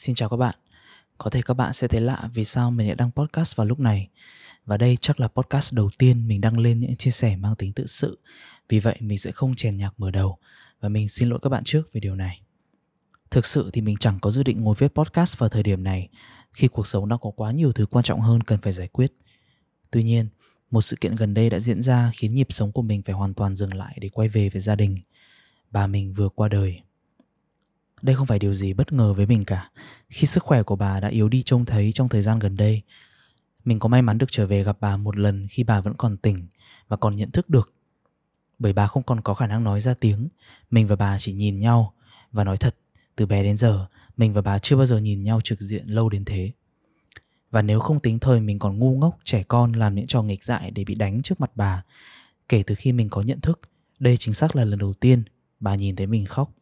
Xin chào các bạn. Có thể các bạn sẽ thấy lạ vì sao mình lại đăng podcast vào lúc này. Và đây chắc là podcast đầu tiên mình đăng lên những chia sẻ mang tính tự sự. Vì vậy mình sẽ không chèn nhạc mở đầu và mình xin lỗi các bạn trước về điều này. Thực sự thì mình chẳng có dự định ngồi viết podcast vào thời điểm này khi cuộc sống đang có quá nhiều thứ quan trọng hơn cần phải giải quyết. Tuy nhiên, một sự kiện gần đây đã diễn ra khiến nhịp sống của mình phải hoàn toàn dừng lại để quay về với gia đình. Bà mình vừa qua đời. Đây không phải điều gì bất ngờ với mình cả, khi sức khỏe của bà đã yếu đi trông thấy trong thời gian gần đây. Mình có may mắn được trở về gặp bà một lần khi bà vẫn còn tỉnh và còn nhận thức được. Bởi bà không còn có khả năng nói ra tiếng, mình và bà chỉ nhìn nhau và nói thật, từ bé đến giờ, mình và bà chưa bao giờ nhìn nhau trực diện lâu đến thế. Và nếu không tính thời mình còn ngu ngốc, trẻ con làm những trò nghịch dại để bị đánh trước mặt bà, kể từ khi mình có nhận thức, đây chính xác là lần đầu tiên bà nhìn thấy mình khóc.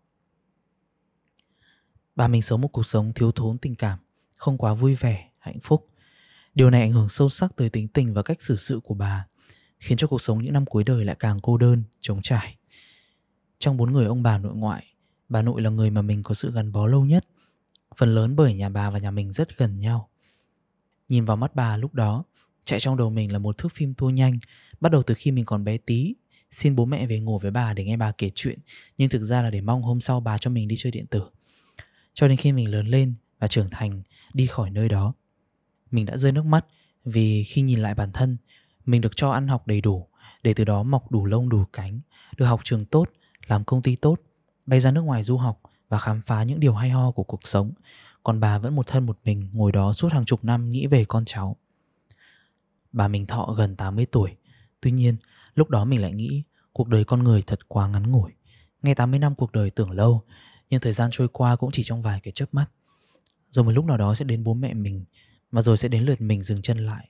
Bà mình sống một cuộc sống thiếu thốn tình cảm, không quá vui vẻ, hạnh phúc. Điều này ảnh hưởng sâu sắc tới tính tình và cách xử sự của bà, khiến cho cuộc sống những năm cuối đời lại càng cô đơn, trống trải. Trong bốn người ông bà nội ngoại, bà nội là người mà mình có sự gắn bó lâu nhất, phần lớn bởi nhà bà và nhà mình rất gần nhau. Nhìn vào mắt bà lúc đó, chạy trong đầu mình là một thước phim tua nhanh, bắt đầu từ khi mình còn bé tí, xin bố mẹ về ngủ với bà để nghe bà kể chuyện, nhưng thực ra là để mong hôm sau bà cho mình đi chơi điện tử cho đến khi mình lớn lên và trưởng thành đi khỏi nơi đó, mình đã rơi nước mắt vì khi nhìn lại bản thân, mình được cho ăn học đầy đủ, để từ đó mọc đủ lông đủ cánh, được học trường tốt, làm công ty tốt, bay ra nước ngoài du học và khám phá những điều hay ho của cuộc sống. Còn bà vẫn một thân một mình ngồi đó suốt hàng chục năm nghĩ về con cháu. Bà mình thọ gần 80 tuổi, tuy nhiên lúc đó mình lại nghĩ cuộc đời con người thật quá ngắn ngủi. Nghe 80 năm cuộc đời tưởng lâu nhưng thời gian trôi qua cũng chỉ trong vài cái chớp mắt. Rồi một lúc nào đó sẽ đến bố mẹ mình và rồi sẽ đến lượt mình dừng chân lại.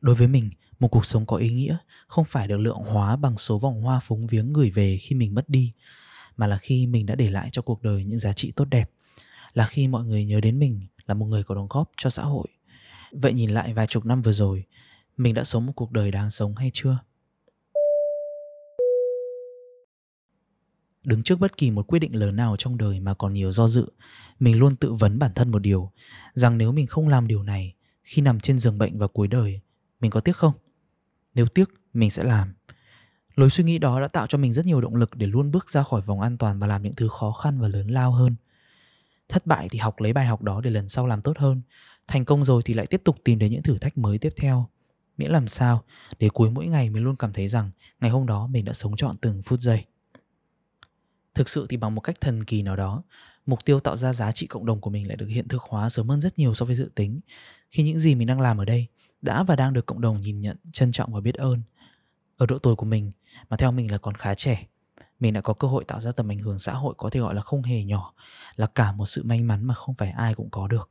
Đối với mình, một cuộc sống có ý nghĩa không phải được lượng hóa bằng số vòng hoa phúng viếng gửi về khi mình mất đi, mà là khi mình đã để lại cho cuộc đời những giá trị tốt đẹp, là khi mọi người nhớ đến mình là một người có đóng góp cho xã hội. Vậy nhìn lại vài chục năm vừa rồi, mình đã sống một cuộc đời đáng sống hay chưa? Đứng trước bất kỳ một quyết định lớn nào trong đời mà còn nhiều do dự. Mình luôn tự vấn bản thân một điều, rằng nếu mình không làm điều này, khi nằm trên giường bệnh vào cuối đời, mình có tiếc không? Nếu tiếc, mình sẽ làm. Lối suy nghĩ đó đã tạo cho mình rất nhiều động lực để luôn bước ra khỏi vòng an toàn và làm những thứ khó khăn và lớn lao hơn. Thất bại thì học lấy bài học đó để lần sau làm tốt hơn. Thành công rồi thì lại tiếp tục tìm đến những thử thách mới tiếp theo. Miễn làm sao, để cuối mỗi ngày mình luôn cảm thấy rằng ngày hôm đó mình đã sống trọn từng phút giây thực sự thì bằng một cách thần kỳ nào đó, mục tiêu tạo ra giá trị cộng đồng của mình lại được hiện thực hóa sớm hơn rất nhiều so với dự tính. Khi những gì mình đang làm ở đây đã và đang được cộng đồng nhìn nhận, trân trọng và biết ơn. Ở độ tuổi của mình, mà theo mình là còn khá trẻ, mình đã có cơ hội tạo ra tầm ảnh hưởng xã hội có thể gọi là không hề nhỏ, là cả một sự may mắn mà không phải ai cũng có được.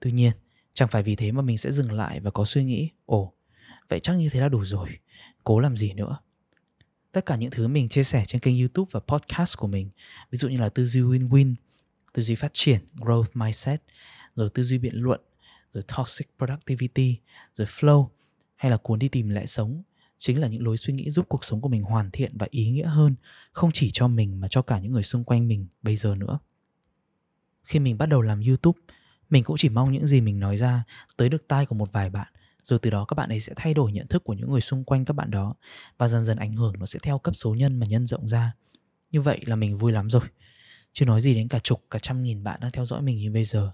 Tuy nhiên, chẳng phải vì thế mà mình sẽ dừng lại và có suy nghĩ, ồ, vậy chắc như thế là đủ rồi, cố làm gì nữa? Tất cả những thứ mình chia sẻ trên kênh YouTube và podcast của mình. Ví dụ như là tư duy win-win, tư duy phát triển, growth mindset, rồi tư duy biện luận, rồi toxic productivity, rồi flow, hay là cuốn đi tìm lẽ sống. Chính là những lối suy nghĩ giúp cuộc sống của mình hoàn thiện và ý nghĩa hơn, không chỉ cho mình mà cho cả những người xung quanh mình bây giờ nữa. Khi mình bắt đầu làm youtube, mình cũng chỉ mong những gì mình nói ra tới được tai của một vài bạn rồi từ đó các bạn ấy sẽ thay đổi nhận thức của những người xung quanh các bạn đó và dần dần ảnh hưởng nó sẽ theo cấp số nhân mà nhân rộng ra. Như vậy là mình vui lắm rồi. Chứ nói gì đến cả chục, cả trăm nghìn bạn đang theo dõi mình như bây giờ,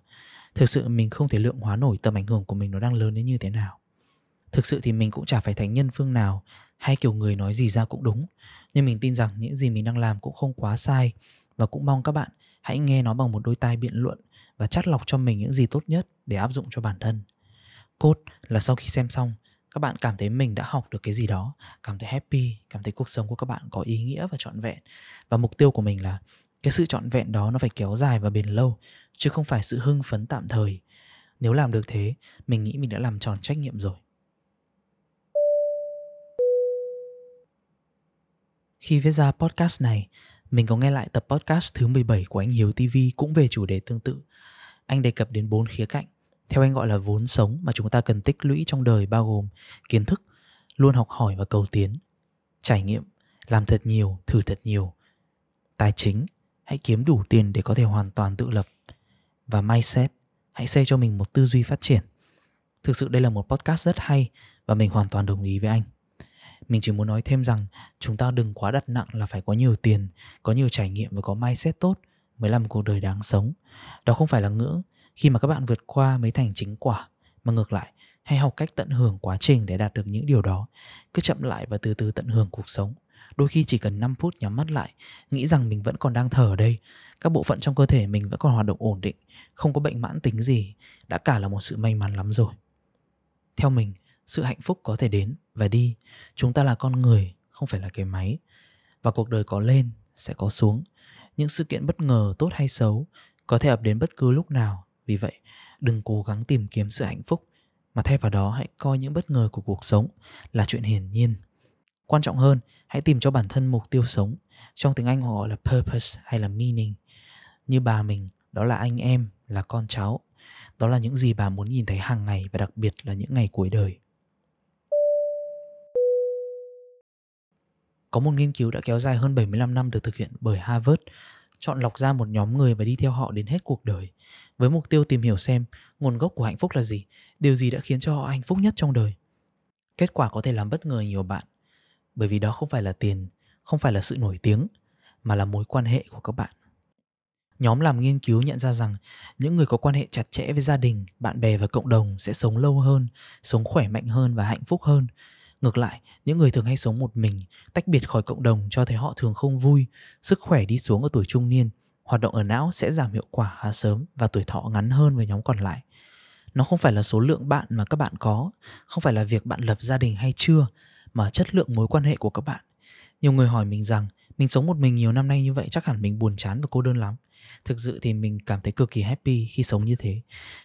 thực sự mình không thể lượng hóa nổi tầm ảnh hưởng của mình nó đang lớn đến như thế nào. Thực sự thì mình cũng chả phải thành nhân phương nào, hay kiểu người nói gì ra cũng đúng. Nhưng mình tin rằng những gì mình đang làm cũng không quá sai và cũng mong các bạn hãy nghe nó bằng một đôi tai biện luận và chắt lọc cho mình những gì tốt nhất để áp dụng cho bản thân cốt là sau khi xem xong, các bạn cảm thấy mình đã học được cái gì đó, cảm thấy happy, cảm thấy cuộc sống của các bạn có ý nghĩa và trọn vẹn. Và mục tiêu của mình là cái sự trọn vẹn đó nó phải kéo dài và bền lâu, chứ không phải sự hưng phấn tạm thời. Nếu làm được thế, mình nghĩ mình đã làm tròn trách nhiệm rồi. Khi viết ra podcast này, mình có nghe lại tập podcast thứ 17 của anh Hiếu TV cũng về chủ đề tương tự. Anh đề cập đến bốn khía cạnh theo anh gọi là vốn sống mà chúng ta cần tích lũy trong đời bao gồm kiến thức luôn học hỏi và cầu tiến trải nghiệm làm thật nhiều thử thật nhiều tài chính hãy kiếm đủ tiền để có thể hoàn toàn tự lập và mindset. Hãy xây cho mình một tư duy phát triển. Thực sự đây là một podcast rất hay và mình hoàn toàn đồng ý với anh. Mình chỉ muốn nói thêm rằng chúng ta đừng quá đặt nặng là phải có nhiều tiền, có nhiều trải nghiệm và có mindset tốt mới là một cuộc đời đáng sống. Đó không phải là ngưỡng khi mà các bạn vượt qua mới thành chính quả, mà ngược lại, hãy học cách tận hưởng quá trình để đạt được những điều đó. Cứ chậm lại và từ từ tận hưởng cuộc sống. Đôi khi chỉ cần 5 phút nhắm mắt lại, nghĩ rằng mình vẫn còn đang thở ở đây, các bộ phận trong cơ thể mình vẫn còn hoạt động ổn định, không có bệnh mãn tính gì, đã cả là một sự may mắn lắm rồi. Theo mình, sự hạnh phúc có thể đến và đi. Chúng ta là con người, không phải là cái máy. Và cuộc đời có lên, sẽ có xuống. Những sự kiện bất ngờ tốt hay xấu có thể ập đến bất cứ lúc nào. Vì vậy, đừng cố gắng tìm kiếm sự hạnh phúc, mà thay vào đó hãy coi những bất ngờ của cuộc sống là chuyện hiển nhiên. Quan trọng hơn, hãy tìm cho bản thân mục tiêu sống. Trong tiếng Anh họ gọi là purpose hay là meaning. Như bà mình, đó là anh em, là con cháu. Đó là những gì bà muốn nhìn thấy hàng ngày và đặc biệt là những ngày cuối đời. Có một nghiên cứu đã kéo dài hơn 75 năm được thực hiện bởi Harvard, chọn lọc ra một nhóm người và đi theo họ đến hết cuộc đời, với mục tiêu tìm hiểu xem nguồn gốc của hạnh phúc là gì, điều gì đã khiến cho họ hạnh phúc nhất trong đời. Kết quả có thể làm bất ngờ nhiều bạn, bởi vì đó không phải là tiền, không phải là sự nổi tiếng, mà là mối quan hệ của các bạn. Nhóm làm nghiên cứu nhận ra rằng những người có quan hệ chặt chẽ với gia đình, bạn bè và cộng đồng sẽ sống lâu hơn, sống khỏe mạnh hơn và hạnh phúc hơn Ngược lại, những người thường hay sống một mình, tách biệt khỏi cộng đồng cho thấy họ thường không vui, sức khỏe đi xuống ở tuổi trung niên, hoạt động ở não sẽ giảm hiệu quả khá sớm và tuổi thọ ngắn hơn với nhóm còn lại. Nó không phải là số lượng bạn mà các bạn có, không phải là việc bạn lập gia đình hay chưa, mà chất lượng mối quan hệ của các bạn. Nhiều người hỏi mình rằng, mình sống một mình nhiều năm nay như vậy chắc hẳn mình buồn chán và cô đơn lắm. Thực sự thì mình cảm thấy cực kỳ happy khi sống như thế.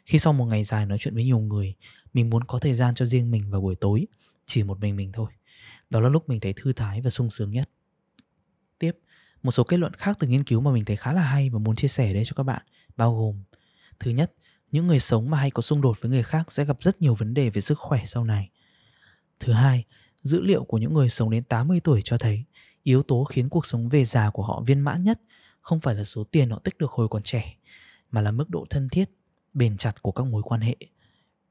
Khi sau một ngày dài nói chuyện với nhiều người, mình muốn có thời gian cho riêng mình vào buổi tối chỉ một mình mình thôi. Đó là lúc mình thấy thư thái và sung sướng nhất. Tiếp, một số kết luận khác từ nghiên cứu mà mình thấy khá là hay và muốn chia sẻ đây cho các bạn, bao gồm Thứ nhất, những người sống mà hay có xung đột với người khác sẽ gặp rất nhiều vấn đề về sức khỏe sau này. Thứ hai, dữ liệu của những người sống đến 80 tuổi cho thấy yếu tố khiến cuộc sống về già của họ viên mãn nhất không phải là số tiền họ tích được hồi còn trẻ, mà là mức độ thân thiết, bền chặt của các mối quan hệ.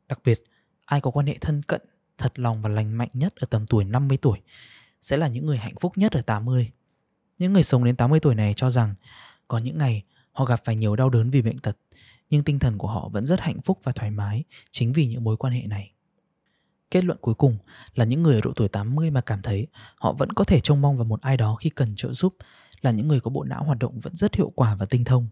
Đặc biệt, ai có quan hệ thân cận thật lòng và lành mạnh nhất ở tầm tuổi 50 tuổi sẽ là những người hạnh phúc nhất ở 80. Những người sống đến 80 tuổi này cho rằng có những ngày họ gặp phải nhiều đau đớn vì bệnh tật, nhưng tinh thần của họ vẫn rất hạnh phúc và thoải mái chính vì những mối quan hệ này. Kết luận cuối cùng là những người ở độ tuổi 80 mà cảm thấy họ vẫn có thể trông mong vào một ai đó khi cần trợ giúp là những người có bộ não hoạt động vẫn rất hiệu quả và tinh thông.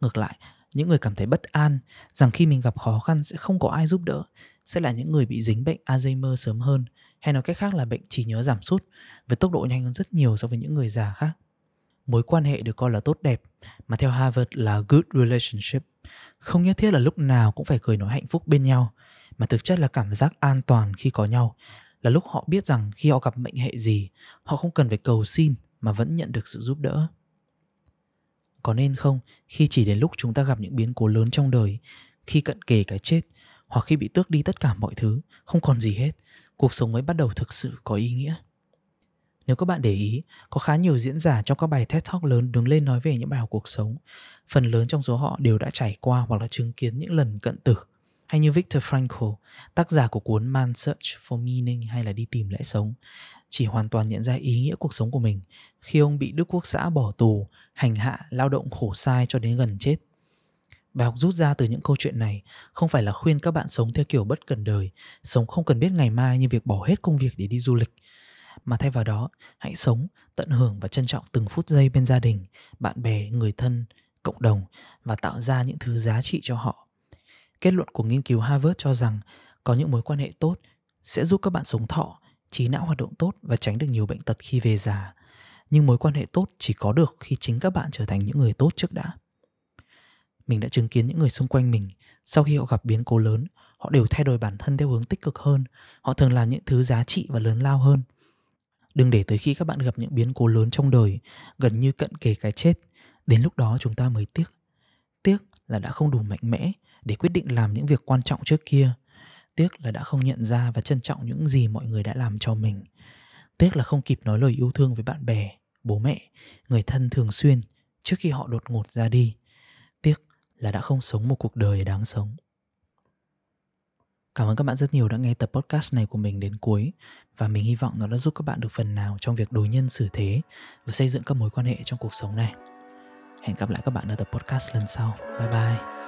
Ngược lại, những người cảm thấy bất an rằng khi mình gặp khó khăn sẽ không có ai giúp đỡ sẽ là những người bị dính bệnh Alzheimer sớm hơn hay nói cách khác là bệnh trí nhớ giảm sút với tốc độ nhanh hơn rất nhiều so với những người già khác. Mối quan hệ được coi là tốt đẹp, mà theo Harvard là good relationship. Không nhất thiết là lúc nào cũng phải cười nói hạnh phúc bên nhau, mà thực chất là cảm giác an toàn khi có nhau, là lúc họ biết rằng khi họ gặp mệnh hệ gì, họ không cần phải cầu xin mà vẫn nhận được sự giúp đỡ có nên không khi chỉ đến lúc chúng ta gặp những biến cố lớn trong đời, khi cận kề cái chết hoặc khi bị tước đi tất cả mọi thứ, không còn gì hết, cuộc sống mới bắt đầu thực sự có ý nghĩa. Nếu các bạn để ý, có khá nhiều diễn giả trong các bài TED Talk lớn đứng lên nói về những bài học cuộc sống. Phần lớn trong số họ đều đã trải qua hoặc là chứng kiến những lần cận tử. Hay như Viktor Frankl, tác giả của cuốn Man Search for Meaning hay là Đi tìm lẽ sống, chỉ hoàn toàn nhận ra ý nghĩa cuộc sống của mình khi ông bị Đức Quốc xã bỏ tù, hành hạ, lao động khổ sai cho đến gần chết. Bài học rút ra từ những câu chuyện này không phải là khuyên các bạn sống theo kiểu bất cần đời, sống không cần biết ngày mai như việc bỏ hết công việc để đi du lịch. Mà thay vào đó, hãy sống, tận hưởng và trân trọng từng phút giây bên gia đình, bạn bè, người thân, cộng đồng và tạo ra những thứ giá trị cho họ. Kết luận của nghiên cứu Harvard cho rằng có những mối quan hệ tốt sẽ giúp các bạn sống thọ, trí não hoạt động tốt và tránh được nhiều bệnh tật khi về già. Nhưng mối quan hệ tốt chỉ có được khi chính các bạn trở thành những người tốt trước đã mình đã chứng kiến những người xung quanh mình, sau khi họ gặp biến cố lớn, họ đều thay đổi bản thân theo hướng tích cực hơn. Họ thường làm những thứ giá trị và lớn lao hơn. Đừng để tới khi các bạn gặp những biến cố lớn trong đời, gần như cận kề cái chết, đến lúc đó chúng ta mới tiếc. Tiếc là đã không đủ mạnh mẽ để quyết định làm những việc quan trọng trước kia. Tiếc là đã không nhận ra và trân trọng những gì mọi người đã làm cho mình. Tiếc là không kịp nói lời yêu thương với bạn bè, bố mẹ, người thân thường xuyên trước khi họ đột ngột ra đi là đã không sống một cuộc đời đáng sống Cảm ơn các bạn rất nhiều đã nghe tập podcast này của mình đến cuối, và mình hy vọng nó đã giúp các bạn được phần nào trong việc đối nhân xử thế và xây dựng các mối quan hệ trong cuộc sống này. Hẹn gặp lại các bạn ở tập podcast lần sau. Bye bye.